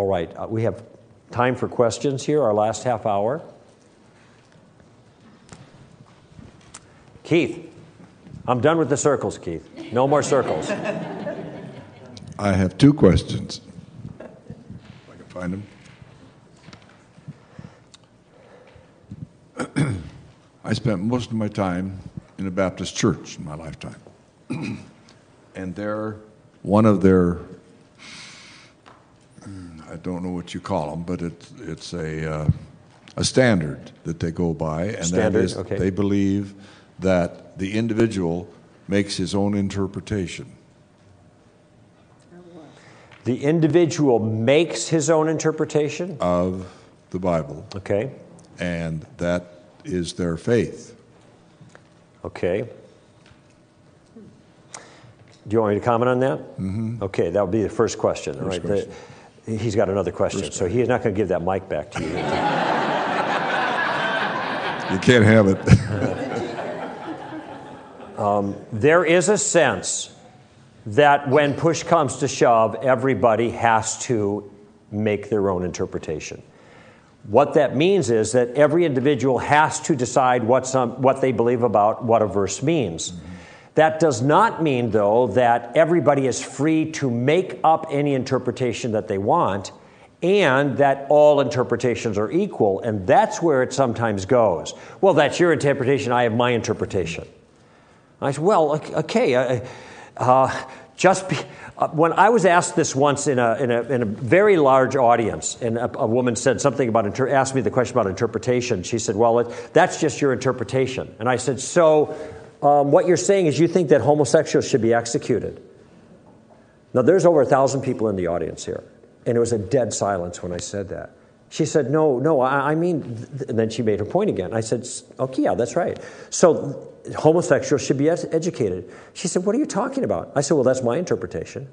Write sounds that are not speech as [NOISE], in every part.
All right, uh, we have time for questions here, our last half hour. Keith, I'm done with the circles, Keith. No more circles. [LAUGHS] I have two questions. If I can find them. [CLEARS THROAT] I spent most of my time in a Baptist church in my lifetime. [CLEARS THROAT] and they're one of their, don't know what you call them, but it's, it's a, uh, a standard that they go by. And Standard, that is okay. they believe that the individual makes his own interpretation. The individual makes his own interpretation. of the Bible, Okay, and that is their faith. okay. Do you want me to comment on that? Mm-hmm. Okay, that would be the first question. All right. the- he's got another question, so he's not going to give that mic back to you. You can't have it. [LAUGHS] Um, there is a sense that when push comes to shove, everybody has to make their own interpretation. What that means is that every individual has to decide what, some, what they believe about what a verse means. Mm-hmm. That does not mean, though, that everybody is free to make up any interpretation that they want and that all interpretations are equal. And that's where it sometimes goes. Well, that's your interpretation, I have my interpretation. I said, well, okay. Uh, uh, just be, uh, when I was asked this once in a, in a, in a very large audience, and a, a woman said something about, inter- asked me the question about interpretation. She said, well, it, that's just your interpretation. And I said, so um, what you're saying is you think that homosexuals should be executed? Now, there's over a thousand people in the audience here, and it was a dead silence when I said that. She said, No, no, I, I mean, and then she made her point again. I said, Okay, yeah, that's right. So homosexuals should be ed- educated. She said, What are you talking about? I said, Well, that's my interpretation.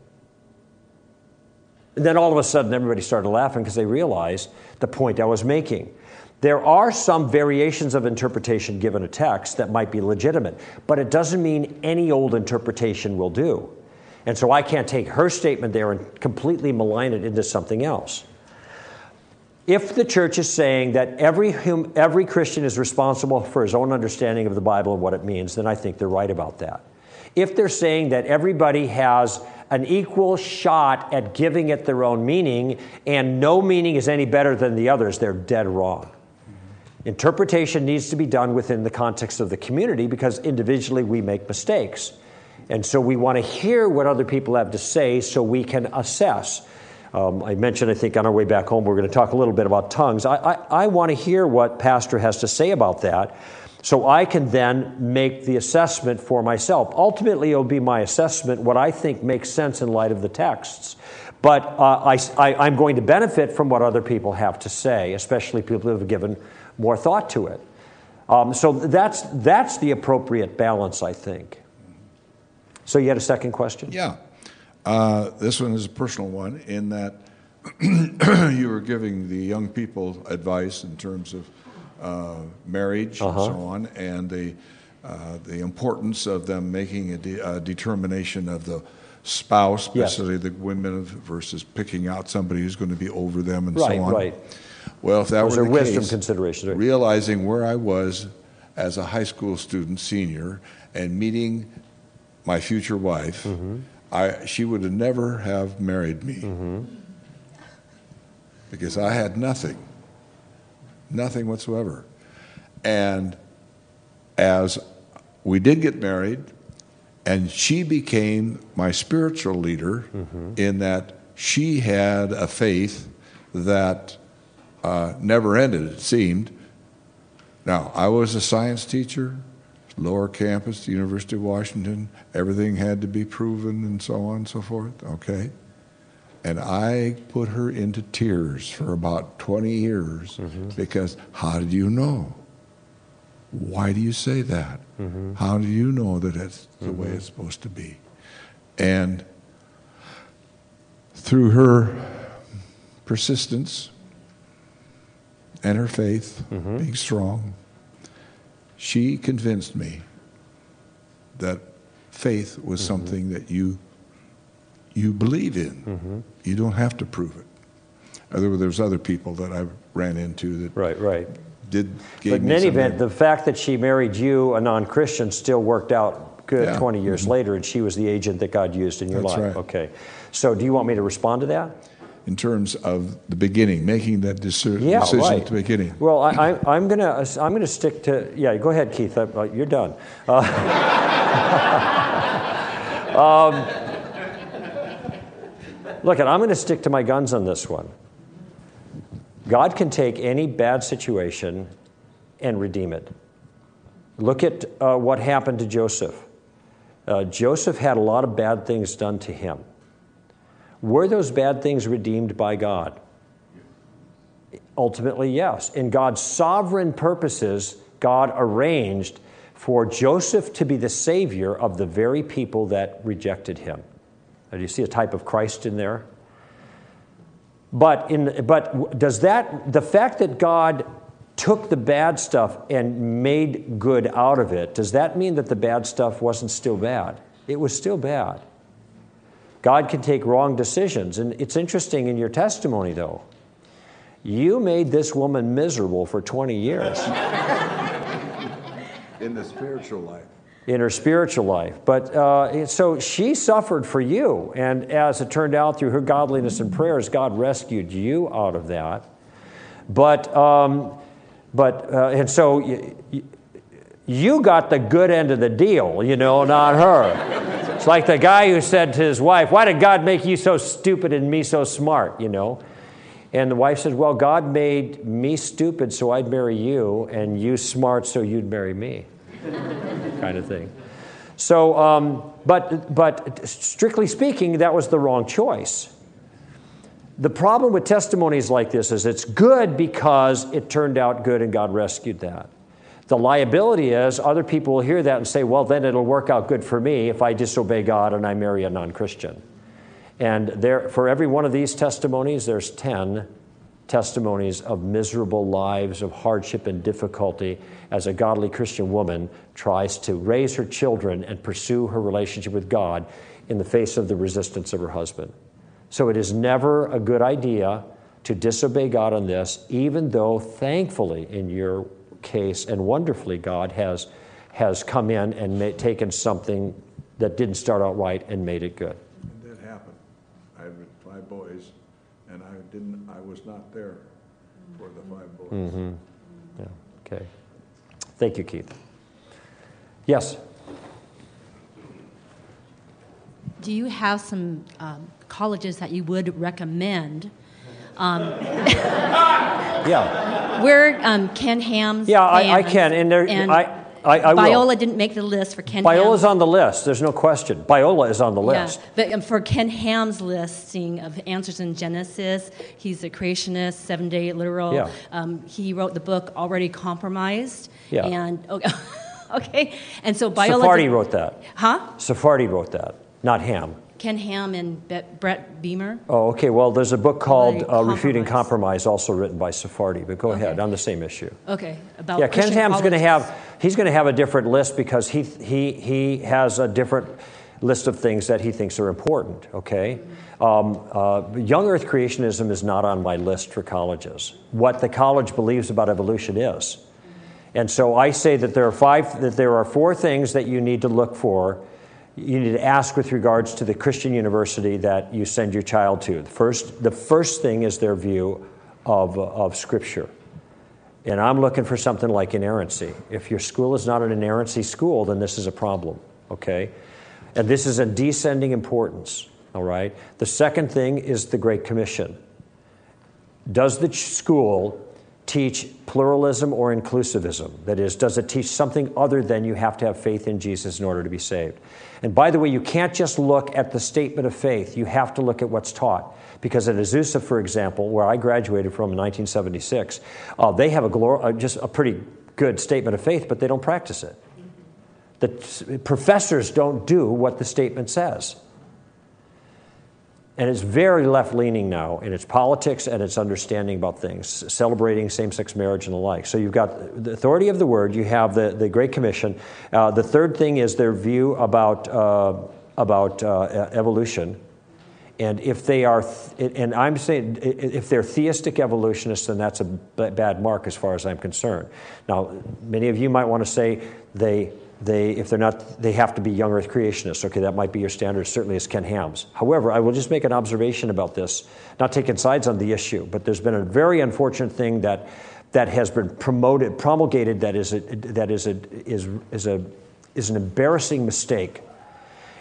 And then all of a sudden, everybody started laughing because they realized the point I was making. There are some variations of interpretation given a text that might be legitimate, but it doesn't mean any old interpretation will do. And so I can't take her statement there and completely malign it into something else. If the church is saying that every, hum, every Christian is responsible for his own understanding of the Bible and what it means, then I think they're right about that. If they're saying that everybody has an equal shot at giving it their own meaning and no meaning is any better than the others, they're dead wrong. Interpretation needs to be done within the context of the community because individually we make mistakes. And so we want to hear what other people have to say so we can assess. Um, I mentioned, I think, on our way back home, we're going to talk a little bit about tongues. I, I, I want to hear what Pastor has to say about that so I can then make the assessment for myself. Ultimately, it'll be my assessment, what I think makes sense in light of the texts. But uh, I, I, I'm going to benefit from what other people have to say, especially people who have given more thought to it. Um, so that's, that's the appropriate balance, I think. So you had a second question? Yeah. Uh, this one is a personal one in that [CLEARS THROAT] you were giving the young people advice in terms of uh, marriage Uh-huh. and so on, and the, uh, the importance of them making a, de- a determination of the spouse, Yes. the women, versus picking out somebody who's going to be over them and Right, so on. Right, right. Well, if that Those were the wisdom case, considerations, right. realizing where I was as a high school student, senior, and meeting my future wife, Mm-hmm. I, she would have never have married me Mm-hmm. because I had nothing, nothing whatsoever. And as we did get married, and she became my spiritual leader Mm-hmm. in that she had a faith that uh, never ended, it seemed. Now, I was a science teacher, lower campus, the University of Washington. Everything had to be proven and so on and so forth, okay? And I put her into tears for about 20 years mm-hmm. because how did you know? Why do you say that? Mm-hmm. How do you know that it's the way mm-hmm. it's supposed to be? And through her persistence and her faith, mm-hmm. being strong, she convinced me that faith was mm-hmm. something that you you believe in. Mm-hmm. You don't have to prove it. Were there's other people that I ran into that Right, right. did. Gave But in any event, the fact that she married you, a non Christian, still worked out good Yeah. 20 years later, and she was the agent that God used in your That's life. right. Okay. So, do you want me to respond to that? In terms of the beginning, making that deci- Yeah, decision right. at the beginning. Well, I, I, I'm going to I'm gonna stick to, yeah, go ahead, Keith. I, uh, you're done. Uh, [LAUGHS] um, look, at I'm going to stick to my guns on this one. God can take any bad situation and redeem it. Look at uh, what happened to Joseph. Uh, Joseph had a lot of bad things done to him. Were those bad things redeemed by God? Ultimately, yes. In God's sovereign purposes, God arranged for Joseph to be the savior of the very people that rejected him. Now, do you see a type of Christ in there? But, in, but does that, the fact that God took the bad stuff and made good out of it, does that mean that the bad stuff wasn't still bad? It was still bad. God can take wrong decisions. And it's interesting in your testimony, though. You made this woman miserable for 20 years [LAUGHS] In the spiritual life. in her spiritual life. But uh, so she suffered for you. And as it turned out, through her godliness and prayers, God rescued you out of that. But, um, but uh, and so you got the good end of the deal, you know, not her. It's like the guy who said to his wife, Why did God make you so stupid and me so smart, you know? And the wife said, Well, God made me stupid so I'd marry you, and you smart so you'd marry me, [LAUGHS] kind of thing. So, um, but, but strictly speaking, that was the wrong choice. The problem with testimonies like this is it's good because it turned out good and God rescued that. The liability is other people will hear that and say, well, then it'll work out good for me if I disobey God and I marry a non Christian. And there, for every one of these testimonies, there's 10 testimonies of miserable lives of hardship and difficulty as a godly Christian woman tries to raise her children and pursue her relationship with God in the face of the resistance of her husband. So it is never a good idea to disobey God on this, even though thankfully in your case and wonderfully God has, has come in and ma- taken something that didn't start out right and made it good. And that happened. I had five boys, and I didn't. I was not there for the five boys. Mm-hmm. Yeah, okay. Thank you, Keith. Yes? Do you have some um, colleges that you would recommend? [LAUGHS] Yeah. Where um, Ken Ham's Yeah, I, I band can. And, there, and I, I, I will. Biola didn't make the list for Ken Ham. Biola's Ham's. on the list. There's no question. Biola is on the Yeah, list. but um, for Ken Ham's listing of answers in Genesis, he's a creationist, seven day literal. Yeah. Um, he wrote the book Already Compromised. Yeah. And okay, [LAUGHS] okay. and so Biola. Sarfati did- wrote that. Huh? Sarfati wrote that, not Ham. Ken Ham and Be- Britt Beemer. Oh, okay. Well, there's a book called uh, Refuting Compromise, also written by Sarfati. But go ahead on the same issue. Okay. About Yeah, Ken Ham's going to have he's going to have a different list because he he he has a different list of things that he thinks are important. Okay, um, uh, young Earth creationism is not on my list for colleges. What the college believes about evolution is, and so I say that there are five that there are four things that you need to look for. You need to ask with regards to the Christian university that you send your child to. The first, the first thing is their view of, of Scripture. And I'm looking for something like inerrancy. If your school is not an inerrancy school, then this is a problem, okay? And this is a descending importance, all right? The second thing is the Great Commission. Does the ch- school teach pluralism or inclusivism? That is, does it teach something other than you have to have faith in Jesus in order to be saved? And by the way, you can't just look at the statement of faith, you have to look at what's taught. Because at Azusa, for example, where I graduated from in 1976, uh, they have a glor- uh, just a pretty good statement of faith, but they don't practice it. The t- professors don't do what the statement says. And it's very left leaning now in its politics and its understanding about things, celebrating same sex marriage and the like. So you've got the authority of the word, you have the, the Great Commission. Uh, the third thing is their view about, uh, about uh, evolution. And if they are, and I'm saying, if they're theistic evolutionists, then that's a bad mark as far as I'm concerned. Now, many of you might want to say they, they, if they're not, they have to be young earth creationists. Okay, that might be your standard, certainly as Ken Ham's. However, I will just make an observation about this, not taking sides on the issue, but there's been a very unfortunate thing that, that has been promoted, promulgated that is a, that is a, is, is a, is an embarrassing mistake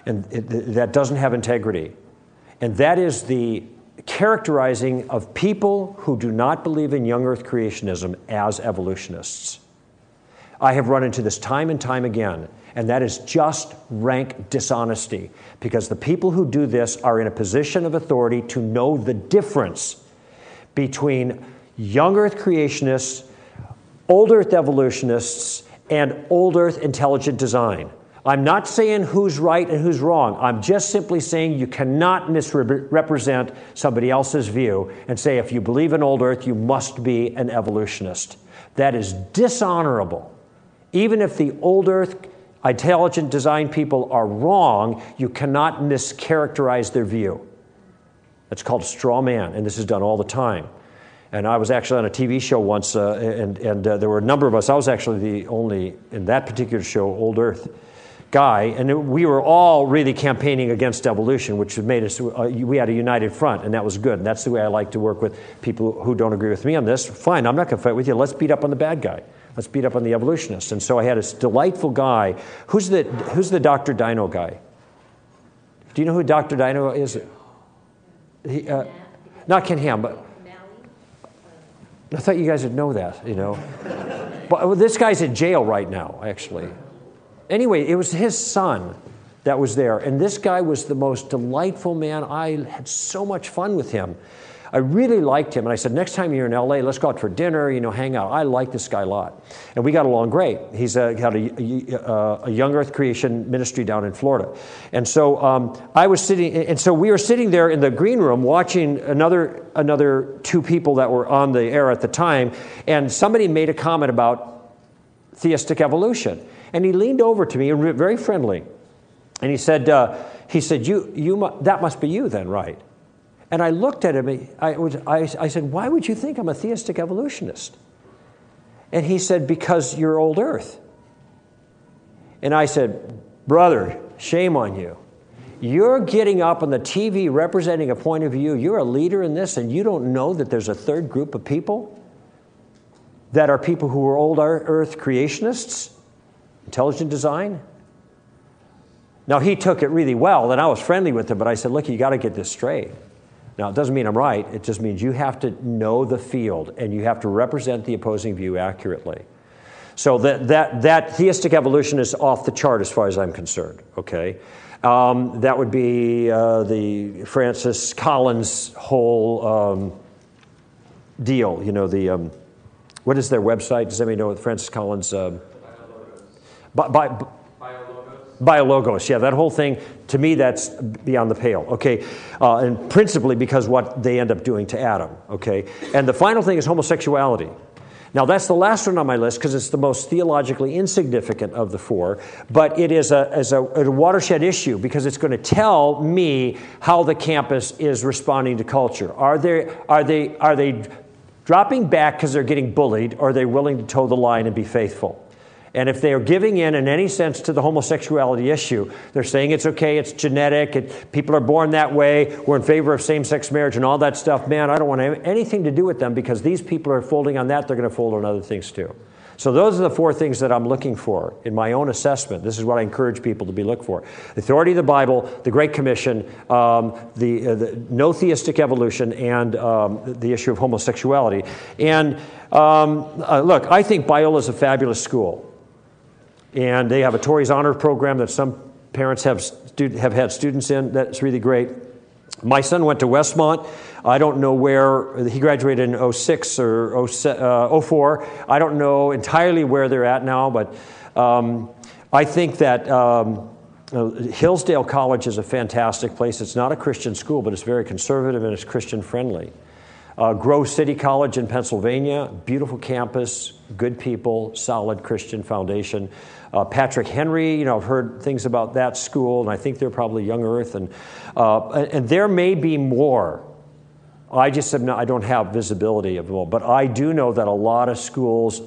and it, that doesn't have integrity and that is the characterizing of people who do not believe in young earth creationism as evolutionists. I have run into this time and time again, and that is just rank dishonesty because the people who do this are in a position of authority to know the difference between young earth creationists, old earth evolutionists, and old earth intelligent design. I'm not saying who's right and who's wrong. I'm just simply saying you cannot misrepresent somebody else's view and say if you believe in old earth, you must be an evolutionist. That is dishonorable. Even if the old earth intelligent design people are wrong, you cannot mischaracterize their view. That's called straw man, and this is done all the time. And I was actually on a TV show once, uh, and, and uh, there were a number of us. I was actually the only, in that particular show, Old Earth guy, and we were all really campaigning against evolution, which made us, uh, we had a united front, and that was good. And that's the way I like to work with people who don't agree with me on this. Fine, I'm not going to fight with you. Let's beat up on the bad guy. Let's beat up on the evolutionists. And so I had this delightful guy. Who's the, who's the Dr. Dino guy? Do you know who Dr. Dino is? He, uh, not Ken Ham, but I thought you guys would know that, you know. [LAUGHS] but this guy's in jail right now, actually. Anyway, it was his son that was there. And this guy was the most delightful man. I had so much fun with him. I really liked him. And I said, next time you're in LA, let's go out for dinner, you know, hang out. I like this guy a lot. And we got along great. He's got a, a, a, young earth creation ministry down in Florida. And so um, I was sitting, and so we were sitting there in the green room watching another, another two people that were on the air at the time. And somebody made a comment about theistic evolution. And he leaned over to me, very friendly, and he said, uh, he said, you, you that must be you then, right? And I looked at him, I, was, I, I said, why would you think I'm a theistic evolutionist? And he said, because you're old earth. And I said, brother, shame on you. You're getting up on the TV representing a point of view. You're a leader in this, and you don't know that there's a third group of people that are people who are old earth creationists? Intelligent design? Now, he took it really well, and I was friendly with him, but I said, Look, you got to get this straight. Now, it doesn't mean I'm right, it just means you have to know the field and you have to represent the opposing view accurately. So, that, that, that theistic evolution is off the chart as far as I'm concerned, okay? Um, that would be uh, the Francis Collins whole um, deal, you know, the, um, what is their website? Does anybody know what Francis Collins? Um, by, by, Biologos. Biologos, yeah, that whole thing, to me, that's beyond the pale, okay? Uh, and principally because what they end up doing to Adam, okay? And the final thing is homosexuality. Now, that's the last one on my list because it's the most theologically insignificant of the four, but it is a, is a, a watershed issue because it's going to tell me how the campus is responding to culture. Are they, are they, are they dropping back because they're getting bullied, or are they willing to toe the line and be faithful? And if they are giving in in any sense to the homosexuality issue, they're saying it's okay, it's genetic, it, people are born that way, we're in favor of same sex marriage and all that stuff. Man, I don't want anything to do with them because these people are folding on that, they're going to fold on other things too. So those are the four things that I'm looking for in my own assessment. This is what I encourage people to be look for: the authority of the Bible, the Great Commission, um, the, uh, the, no theistic evolution, and um, the issue of homosexuality. And um, uh, look, I think Biola is a fabulous school. And they have a Torrey's Honor program that some parents have, have had students in. That's really great. My son went to Westmont. I don't know where, he graduated in 06 or 04. Uh, I don't know entirely where they're at now, but um, I think that um, uh, Hillsdale College is a fantastic place. It's not a Christian school, but it's very conservative and it's Christian friendly. Uh, Grove City College in Pennsylvania, beautiful campus, good people, solid Christian foundation. Uh, Patrick Henry, you know, I've heard things about that school, and I think they're probably Young Earth, and uh, and there may be more. I just have not, I don't have visibility of them all, but I do know that a lot of schools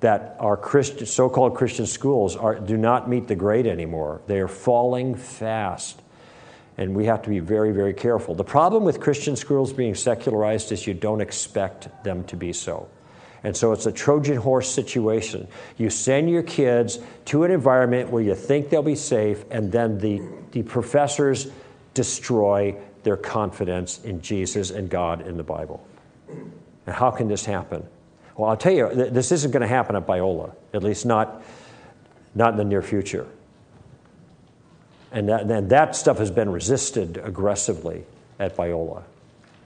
that are Christian, so-called Christian schools are, do not meet the grade anymore. They are falling fast and we have to be very, very careful. The problem with Christian schools being secularized is you don't expect them to be so. And so it's a Trojan horse situation. You send your kids to an environment where you think they'll be safe, and then the, the professors destroy their confidence in Jesus and God in the Bible. And how can this happen? Well, I'll tell you, this isn't going to happen at Biola, at least not, not in the near future. And that, and that stuff has been resisted aggressively at Biola.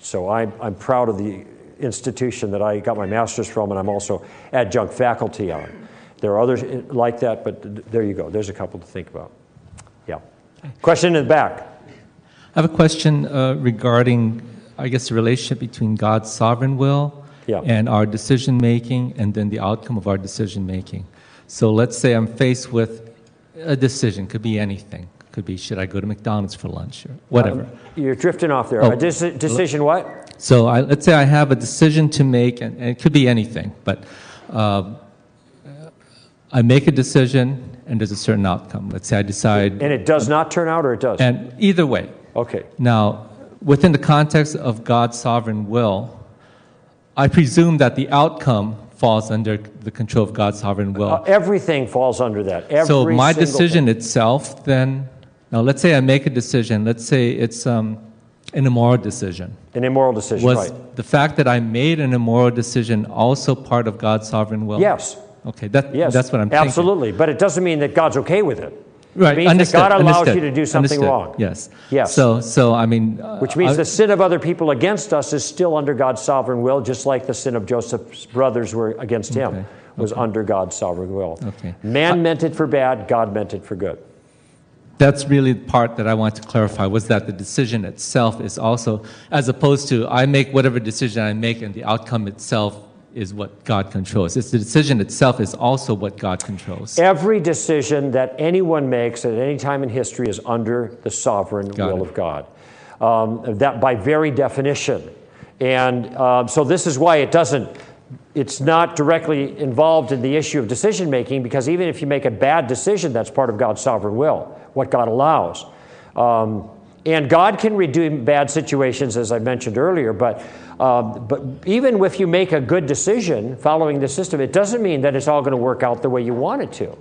So I'm, I'm proud of the institution that I got my master's from, and I'm also adjunct faculty on. There are others like that, but there you go. There's a couple to think about. Yeah. Question in the back. I have a question uh, regarding, I guess, the relationship between God's sovereign will yeah. and our decision making, and then the outcome of our decision making. So let's say I'm faced with a decision, could be anything. Could be, should I go to McDonald's for lunch or whatever? Um, you're drifting off there. Oh, a deci- decision what? So I, let's say I have a decision to make, and, and it could be anything, but uh, I make a decision and there's a certain outcome. Let's say I decide. And it does not turn out or it does? And either way. Okay. Now, within the context of God's sovereign will, I presume that the outcome falls under the control of God's sovereign will. Uh, everything falls under that. Every so my decision thing. itself then now, let's say I make a decision. Let's say it's um, an immoral decision. An immoral decision, Was right. the fact that I made an immoral decision also part of God's sovereign will? Yes. Okay, that, yes. that's what I'm thinking. Absolutely, but it doesn't mean that God's okay with it. Right, it means understood, that God allows understood, you to do something understood. wrong. Yes. Yes. So, so I mean, uh, which means I, the sin of other people against us is still under God's sovereign will, just like the sin of Joseph's brothers were against him okay, was okay. under God's sovereign will. Okay. Man I, meant it for bad; God meant it for good that's really the part that I want to clarify was that the decision itself is also, as opposed to I make whatever decision I make and the outcome itself is what God controls. It's the decision itself is also what God controls. Every decision that anyone makes at any time in history is under the sovereign Got will it. of God. Um, that by very definition. And uh, so this is why it doesn't it's not directly involved in the issue of decision making because even if you make a bad decision, that's part of God's sovereign will, what God allows. Um, and God can redeem bad situations, as I mentioned earlier, but, um, but even if you make a good decision following the system, it doesn't mean that it's all going to work out the way you want it to.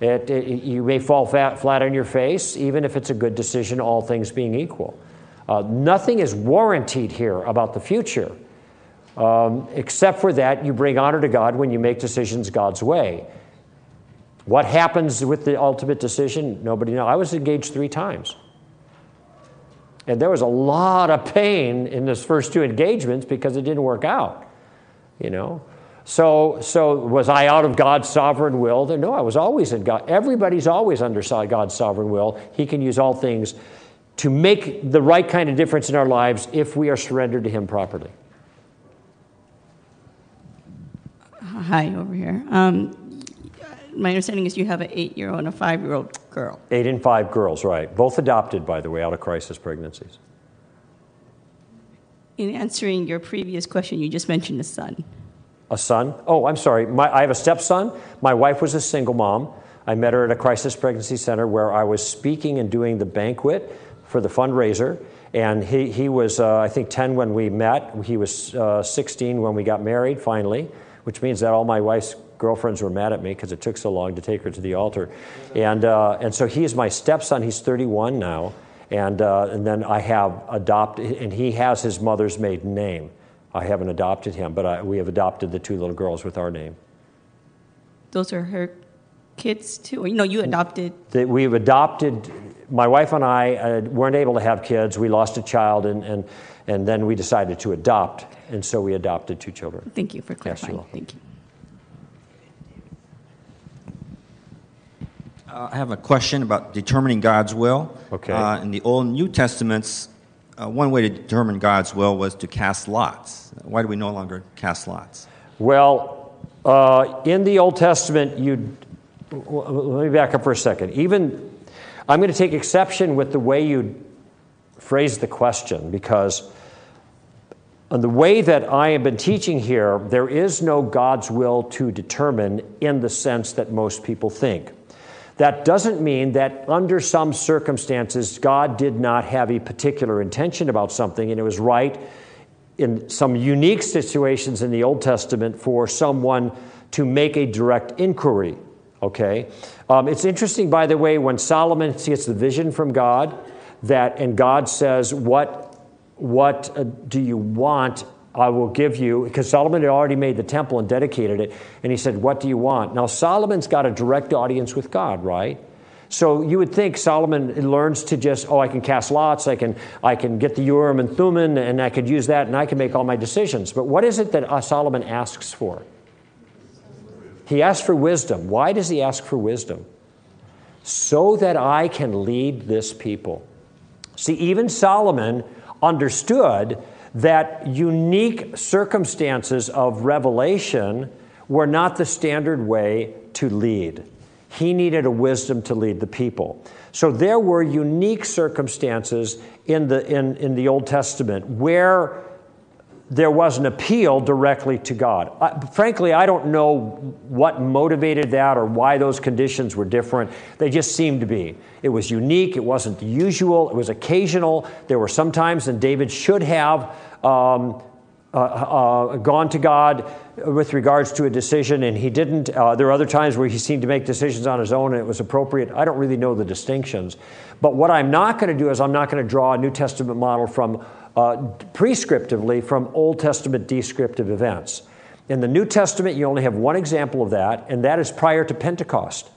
It, it, you may fall fat, flat on your face, even if it's a good decision, all things being equal. Uh, nothing is warranted here about the future. Um, except for that, you bring honor to God when you make decisions God's way. What happens with the ultimate decision? Nobody knows. I was engaged three times. And there was a lot of pain in those first two engagements because it didn't work out. You know? So, so was I out of God's sovereign will? No, I was always in God. Everybody's always under God's sovereign will. He can use all things to make the right kind of difference in our lives if we are surrendered to Him properly. Hi, over here. Um, my understanding is you have an eight year old and a five year old girl. Eight and five girls, right. Both adopted, by the way, out of crisis pregnancies. In answering your previous question, you just mentioned a son. A son? Oh, I'm sorry. My, I have a stepson. My wife was a single mom. I met her at a crisis pregnancy center where I was speaking and doing the banquet for the fundraiser. And he, he was, uh, I think, 10 when we met. He was uh, 16 when we got married, finally which means that all my wife's girlfriends were mad at me because it took so long to take her to the altar. And, uh, and so he is my stepson. He's 31 now. And, uh, and then I have adopted, and he has his mother's maiden name. I haven't adopted him, but I, we have adopted the two little girls with our name. Those are her kids too? You know, you adopted. That we've adopted, my wife and I uh, weren't able to have kids. We lost a child, and, and, and then we decided to adopt. And so we adopted two children. Thank you for clarifying. Yes, Thank you. Uh, I have a question about determining God's will. Okay. Uh, in the Old and New Testaments, uh, one way to determine God's will was to cast lots. Why do we no longer cast lots? Well, uh, in the Old Testament, you. Let me back up for a second. Even I'm going to take exception with the way you phrase the question because on the way that I have been teaching here, there is no God's will to determine in the sense that most people think. That doesn't mean that under some circumstances, God did not have a particular intention about something and it was right in some unique situations in the Old Testament for someone to make a direct inquiry. Okay? Um, it's interesting, by the way, when Solomon gets the vision from God, that and God says, What, what uh, do you want? I will give you, because Solomon had already made the temple and dedicated it. And he said, What do you want? Now, Solomon's got a direct audience with God, right? So you would think Solomon learns to just, oh, I can cast lots, I can, I can get the Urim and Thummim, and I could use that, and I can make all my decisions. But what is it that uh, Solomon asks for? He asks for wisdom. Why does he ask for wisdom? So that I can lead this people. See, even Solomon understood that unique circumstances of revelation were not the standard way to lead. He needed a wisdom to lead the people. So there were unique circumstances in the, in, in the Old Testament where there was an appeal directly to God. Uh, frankly, I don't know what motivated that or why those conditions were different. They just seemed to be. It was unique, it wasn't the usual, it was occasional. There were some times, and David should have um, uh, uh, gone to God with regards to a decision, and he didn't. Uh, there are other times where he seemed to make decisions on his own and it was appropriate. I don't really know the distinctions. But what I'm not going to do is I'm not going to draw a New Testament model from uh, prescriptively from Old Testament descriptive events. In the New Testament, you only have one example of that, and that is prior to Pentecost.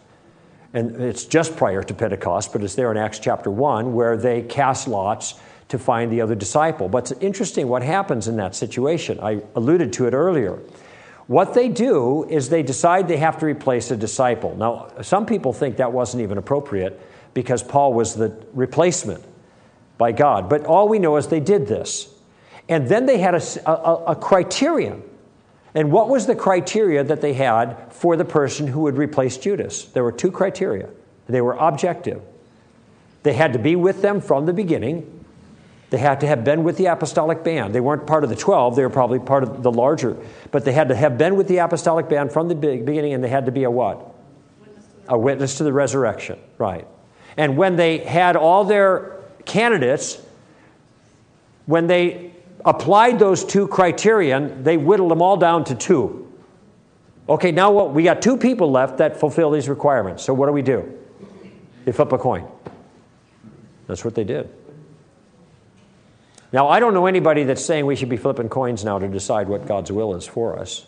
And it's just prior to Pentecost, but it's there in Acts chapter 1, where they cast lots to find the other disciple. But it's interesting what happens in that situation. I alluded to it earlier. What they do is they decide they have to replace a disciple. Now, some people think that wasn't even appropriate because Paul was the replacement by God. But all we know is they did this. And then they had a, a, a criterion. And what was the criteria that they had for the person who would replace Judas? There were two criteria. They were objective. They had to be with them from the beginning, they had to have been with the apostolic band. They weren't part of the 12, they were probably part of the larger. But they had to have been with the apostolic band from the beginning, and they had to be a what? a witness to the resurrection, right. And when they had all their candidates, when they applied those two criterion, they whittled them all down to two. Okay, now what? We got two people left that fulfill these requirements. So what do we do? They flip a coin. That's what they did. Now, I don't know anybody that's saying we should be flipping coins now to decide what God's will is for us.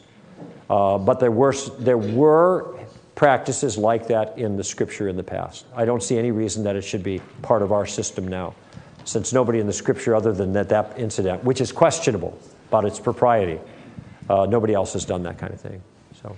Uh, but there were, there were practices like that in the scripture in the past. I don't see any reason that it should be part of our system now, since nobody in the scripture, other than that, that incident, which is questionable about its propriety, uh, nobody else has done that kind of thing. So,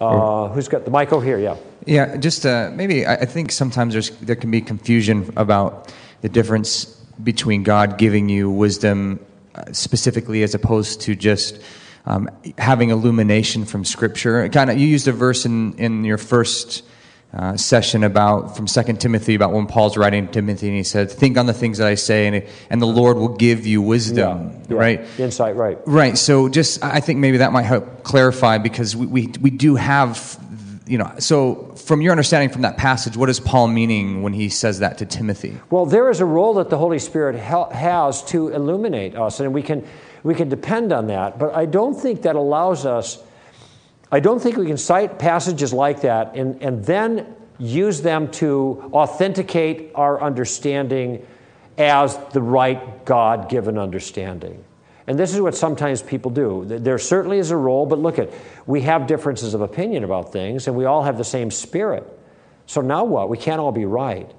uh, who's got the mic over here? Yeah. Yeah, just uh, maybe I think sometimes there's, there can be confusion about the difference between God giving you wisdom uh, specifically as opposed to just um, having illumination from Scripture. Kind of, you used a verse in, in your first uh, session about from Second Timothy about when Paul's writing to Timothy and he said, "Think on the things that I say, and and the Lord will give you wisdom." Yeah, yeah. Right, insight. Right, right. So, just I think maybe that might help clarify because we we, we do have you know, so from your understanding from that passage, what is Paul meaning when he says that to Timothy? Well, there is a role that the Holy Spirit has to illuminate us, and we can, we can depend on that. But I don't think that allows us, I don't think we can cite passages like that and, and then use them to authenticate our understanding as the right God given understanding. And this is what sometimes people do. There certainly is a role, but look at, we have differences of opinion about things, and we all have the same spirit. So now what? We can't all be right.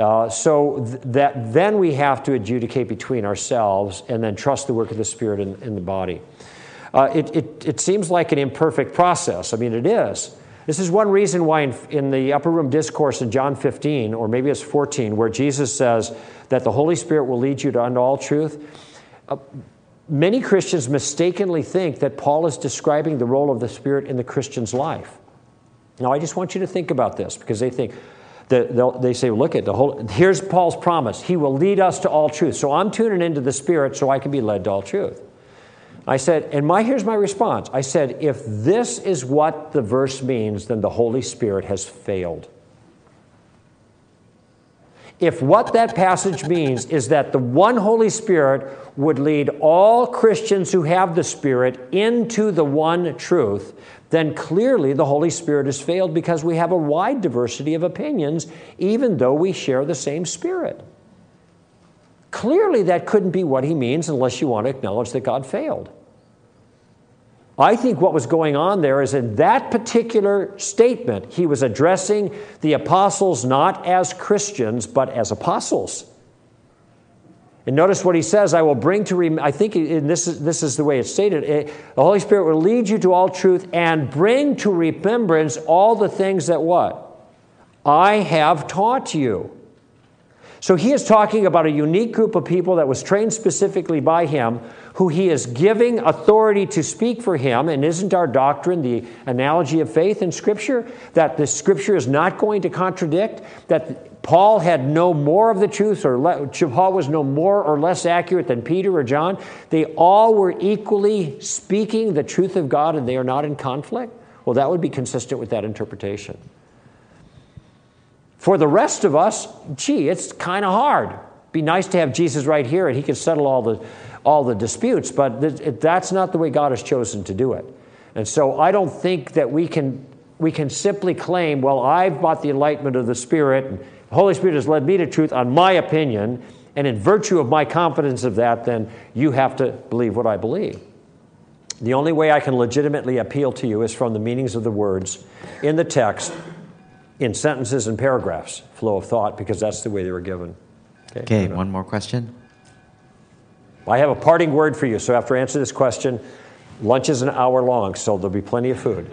Uh, so th- that then we have to adjudicate between ourselves and then trust the work of the Spirit in, in the body. Uh, it, it, it seems like an imperfect process. I mean, it is. This is one reason why in, in, the upper room discourse in John 15, or maybe it's 14, where Jesus says that the Holy Spirit will lead you to unto all truth. Uh, many Christians mistakenly think that Paul is describing the role of the Spirit in the Christian's life. Now, I just want you to think about this because they think, they say, look at the whole, here's Paul's promise. He will lead us to all truth. So I'm tuning into the Spirit so I can be led to all truth. I said, and my, here's my response. I said, if this is what the verse means, then the Holy Spirit has failed. If what that passage means is that the one Holy Spirit would lead all Christians who have the Spirit into the one truth, then clearly the Holy Spirit has failed because we have a wide diversity of opinions, even though we share the same Spirit. Clearly, that couldn't be what he means unless you want to acknowledge that God failed. I think what was going on there is in that particular statement, he was addressing the apostles not as Christians, but as apostles. And notice what he says I will bring to, rem- I think this, is, this is the way it's stated it, the Holy Spirit will lead you to all truth and bring to remembrance all the things that what? I have taught you. So he is talking about a unique group of people that was trained specifically by him, who he is giving authority to speak for him. And isn't our doctrine the analogy of faith in Scripture? That the Scripture is not going to contradict, that Paul had no more of the truth, or le- Paul was no more or less accurate than Peter or John. They all were equally speaking the truth of God and they are not in conflict. Well, that would be consistent with that interpretation. For the rest of us, gee, it's kind of hard. Be nice to have Jesus right here and he could settle all the, all the disputes, but that's not the way God has chosen to do it. And so I don't think that we can, we can simply claim, well, I've bought the enlightenment of the Spirit, and the Holy Spirit has led me to truth on my opinion, and in virtue of my confidence of that, then you have to believe what I believe. The only way I can legitimately appeal to you is from the meanings of the words in the text in sentences and paragraphs, flow of thought, because that's the way they were given. Okay, okay one more question. I have a parting word for you, so after I answer this question, lunch is an hour long, so there'll be plenty of food.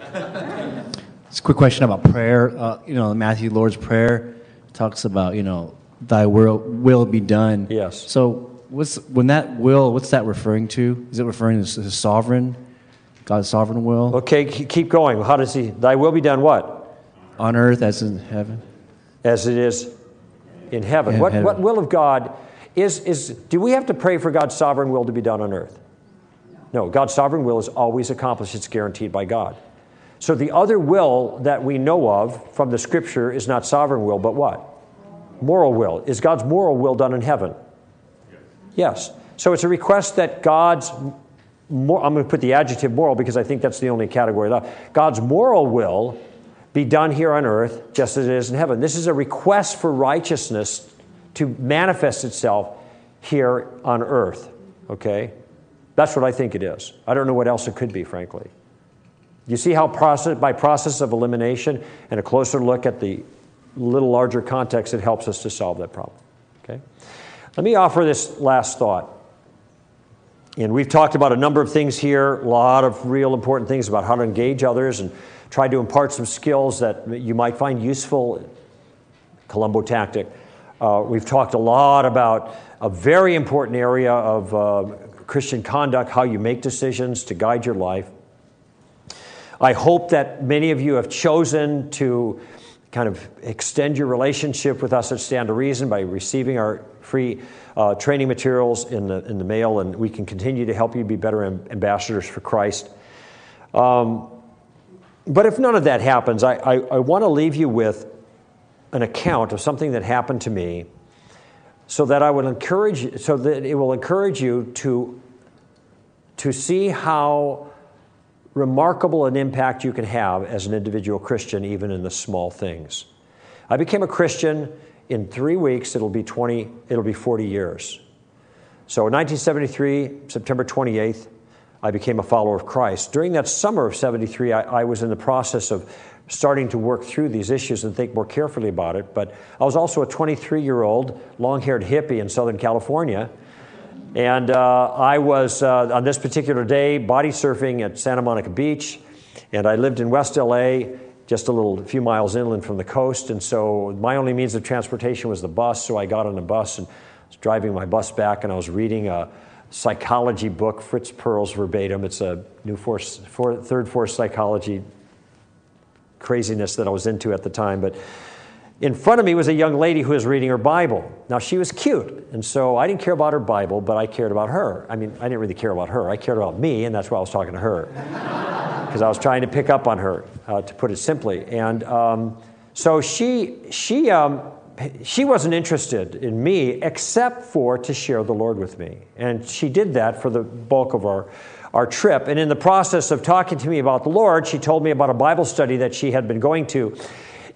It's a quick question about prayer. Uh, you know, Matthew Lord's Prayer talks about, you know, thy will, will be done. Yes. So what's, when that will, what's that referring to? Is it referring to his sovereign, God's sovereign will? Okay, keep going. How does he, thy will be done what? On earth as in heaven? As it is in heaven. In what, heaven. what will of God is, is, do we have to pray for God's sovereign will to be done on earth? No, God's sovereign will is always accomplished, it's guaranteed by God. So the other will that we know of from the scripture is not sovereign will, but what? Moral will. Is God's moral will done in heaven? Yes. So it's a request that God's, more, I'm going to put the adjective moral because I think that's the only category left. God's moral will be done here on earth just as it is in heaven. This is a request for righteousness to manifest itself here on earth. Okay? That's what I think it is. I don't know what else it could be, frankly. You see how process, by process of elimination and a closer look at the little larger context, it helps us to solve that problem. Okay? Let me offer this last thought. And we've talked about a number of things here, a lot of real important things about how to engage others and tried to impart some skills that you might find useful. Columbo tactic. Uh, we've talked a lot about a very important area of uh, Christian conduct, how you make decisions to guide your life. I hope that many of you have chosen to kind of extend your relationship with us at Stand to Reason by receiving our free uh, training materials in the, in the mail, and we can continue to help you be better ambassadors for Christ. Um, but if none of that happens, I, I, I want to leave you with an account of something that happened to me so that I would encourage so that it will encourage you to, to see how remarkable an impact you can have as an individual Christian, even in the small things. I became a Christian in three weeks, it'll be 20, it'll be 40 years. So in 1973, September 28th, I became a follower of Christ. During that summer of 73, I, I, was in the process of starting to work through these issues and think more carefully about it. But I was also a 23 year old, long haired hippie in Southern California. And uh, I was, uh, on this particular day, body surfing at Santa Monica Beach. And I lived in West LA. just a little a few miles inland from the coast. And so my only means of transportation was the bus. So I got on the bus and was driving my bus back, and I was reading a psychology book, Fritz Perls verbatim. It's a new force, for, third force psychology craziness that I was into at the time. But in front of me was a young lady who was reading her Bible. Now, she was cute, and so I didn't care about her Bible, but I cared about her. I mean, I didn't really care about her. I cared about me, and that's why I was talking to her. [LAUGHS] Because I was trying to pick up on her, uh, to put it simply. And um, so she, she, um, she wasn't interested in me except for to share the Lord with me. And she did that for the bulk of our, our trip. And in the process of talking to me about the Lord, she told me about a Bible study that she had been going to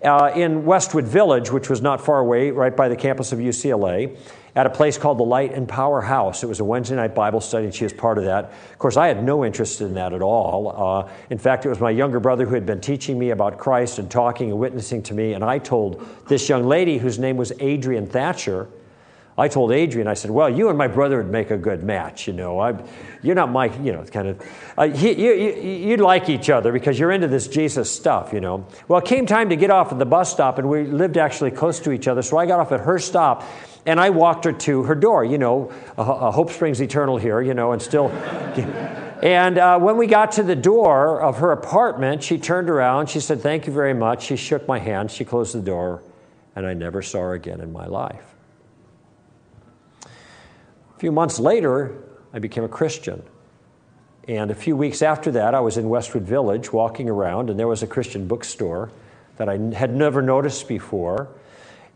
uh, in Westwood Village, which was not far away, right by the campus of UCLA, at a place called the Light and Power House. It was a Wednesday night Bible study, and she was part of that. Of course, I had no interest in that at all. Uh, in fact, it was my younger brother who had been teaching me about Christ and talking and witnessing to me, and I told this young lady, whose name was Adrian Thatcher, I told Adrian, I said, well, you and my brother would make a good match, you know. I, you're not my, you know, kind of, uh, you, you, would like each other because you're into this Jesus stuff, you know. Well, it came time to get off at the bus stop, and we lived actually close to each other, so I got off at her stop, and I walked her to her door, you know, uh, Hope Springs Eternal here, you know, and still. [LAUGHS] and uh, when we got to the door of her apartment, she turned around, she said, thank you very much. She shook my hand, she closed the door, and I never saw her again in my life A few months later, I became a Christian. And a few weeks after that, I was in Westwood Village walking around, and there was a Christian bookstore that I had never noticed before.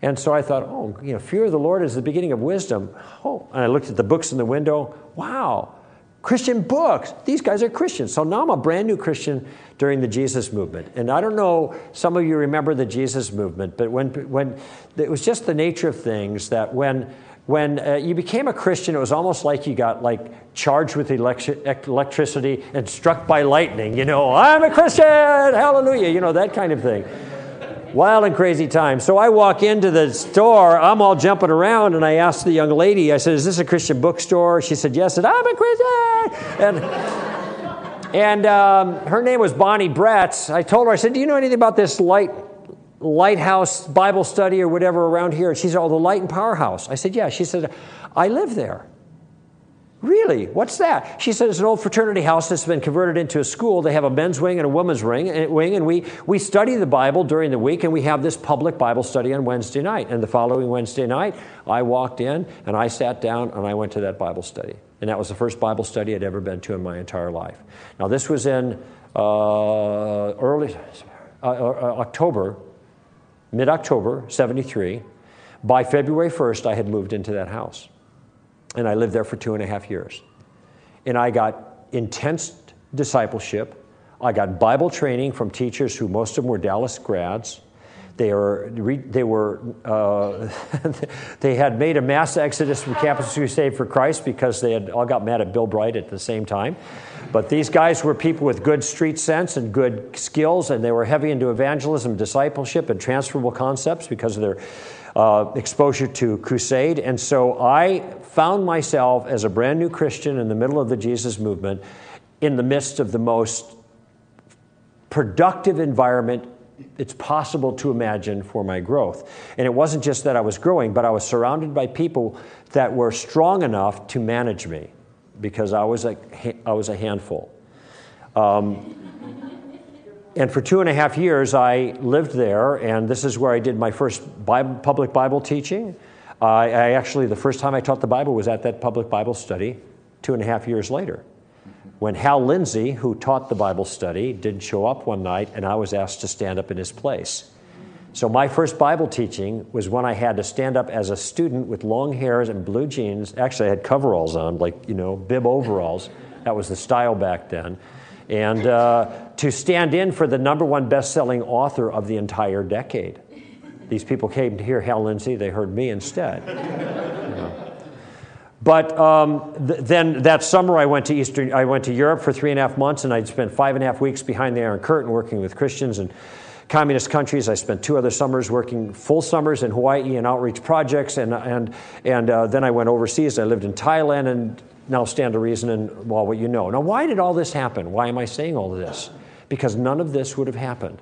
And so I thought, oh, you know, fear of the Lord is the beginning of wisdom. Oh, and I looked at the books in the window. Wow, Christian books. These guys are Christians. So now I'm a brand new Christian during the Jesus movement. And I don't know, some of you remember the Jesus movement, but when, when it was just the nature of things that when when uh, you became a Christian, it was almost like you got like charged with electri- electricity and struck by lightning. You know, I'm a Christian, hallelujah, you know, that kind of thing. Wild and crazy time. So I walk into the store, I'm all jumping around, and I asked the young lady, I said, Is this a Christian bookstore? She said, Yes. I said, I'm a Christian. And, and um, her name was Bonnie Bretz. I told her, I said, Do you know anything about this light lighthouse Bible study or whatever around here? And she said, Oh, the Light and Powerhouse. I said, Yeah. She said, I live there. Really? What's that? She said, It's an old fraternity house that's been converted into a school. They have a men's wing and a women's wing, and we, we study the Bible during the week, and we have this public Bible study on Wednesday night. And the following Wednesday night, I walked in and I sat down and I went to that Bible study. And that was the first Bible study I'd ever been to in my entire life. Now, this was in uh, early uh, uh, October mid October, 73. By February 1st, I had moved into that house. And I lived there for two and a half years. And I got intense discipleship. I got Bible training from teachers who most of them were Dallas grads. They were, they, were uh, [LAUGHS] they had made a mass exodus from Campus Crusade for Christ because they had all got mad at Bill Bright at the same time. But these guys were people with good street sense and good skills, and they were heavy into evangelism, discipleship, and transferable concepts because of their uh, exposure to crusade. And so I found myself as a brand new Christian in the middle of the Jesus movement in the midst of the most productive environment it's possible to imagine for my growth. And it wasn't just that I was growing, but I was surrounded by people that were strong enough to manage me because I was a, I was a handful. Um, and for two and a half years, I lived there, and this is where I did my first Bible, public Bible teaching. I actually, the first time I taught the Bible was at that public Bible study two and a half years later. When Hal Lindsey, who taught the Bible study, didn't show up one night, and I was asked to stand up in his place. So, my first Bible teaching was when I had to stand up as a student with long hairs and blue jeans. Actually, I had coveralls on, like, you know, bib overalls. That was the style back then. And uh, to stand in for the number one best selling author of the entire decade. These people came to hear Hal Lindsey, they heard me instead. [LAUGHS] But um, th- then that summer, I went to Eastern. I went to Europe for three and a half months, and I'd spent five and a half weeks behind the Iron Curtain working with Christians and communist countries. I spent two other summers working full summers in Hawaii and outreach projects, and, and, and uh, then I went overseas. I lived in Thailand and now stand to reason and well, what you know. Now, why did all this happen? Why am I saying all of this? Because none of this would have happened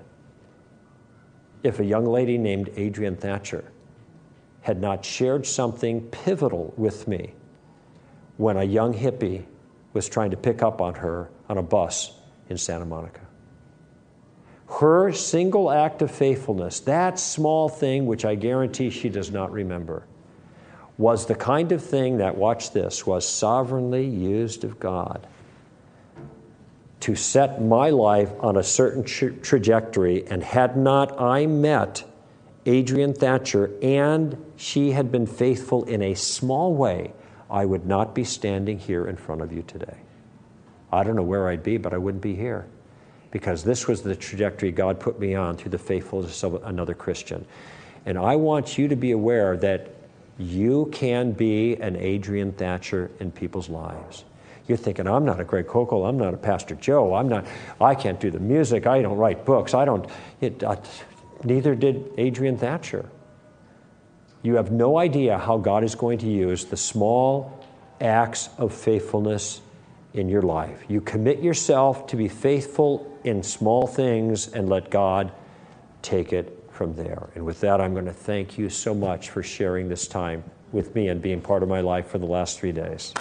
if a young lady named Adrian Thatcher had not shared something pivotal with me when a young hippie was trying to pick up on her on a bus in Santa Monica. Her single act of faithfulness, that small thing which I guarantee she does not remember, was the kind of thing that, watch this, was sovereignly used of God to set my life on a certain tra- trajectory. And had not I met Adrian Thatcher and she had been faithful in a small way, I would not be standing here in front of you today. I don't know where I'd be, but I wouldn't be here because this was the trajectory God put me on through the faithfulness of another Christian. And I want you to be aware that you can be an Adrian Thatcher in people's lives. You're thinking, I'm not a Greg Koukl, I'm not a Pastor Joe, I'm not, I can't do the music, I don't write books, I don't, it, uh, neither did Adrian Thatcher. You have no idea how God is going to use the small acts of faithfulness in your life. You commit yourself to be faithful in small things and let God take it from there. And with that, I'm going to thank you so much for sharing this time with me and being part of my life for the last three days.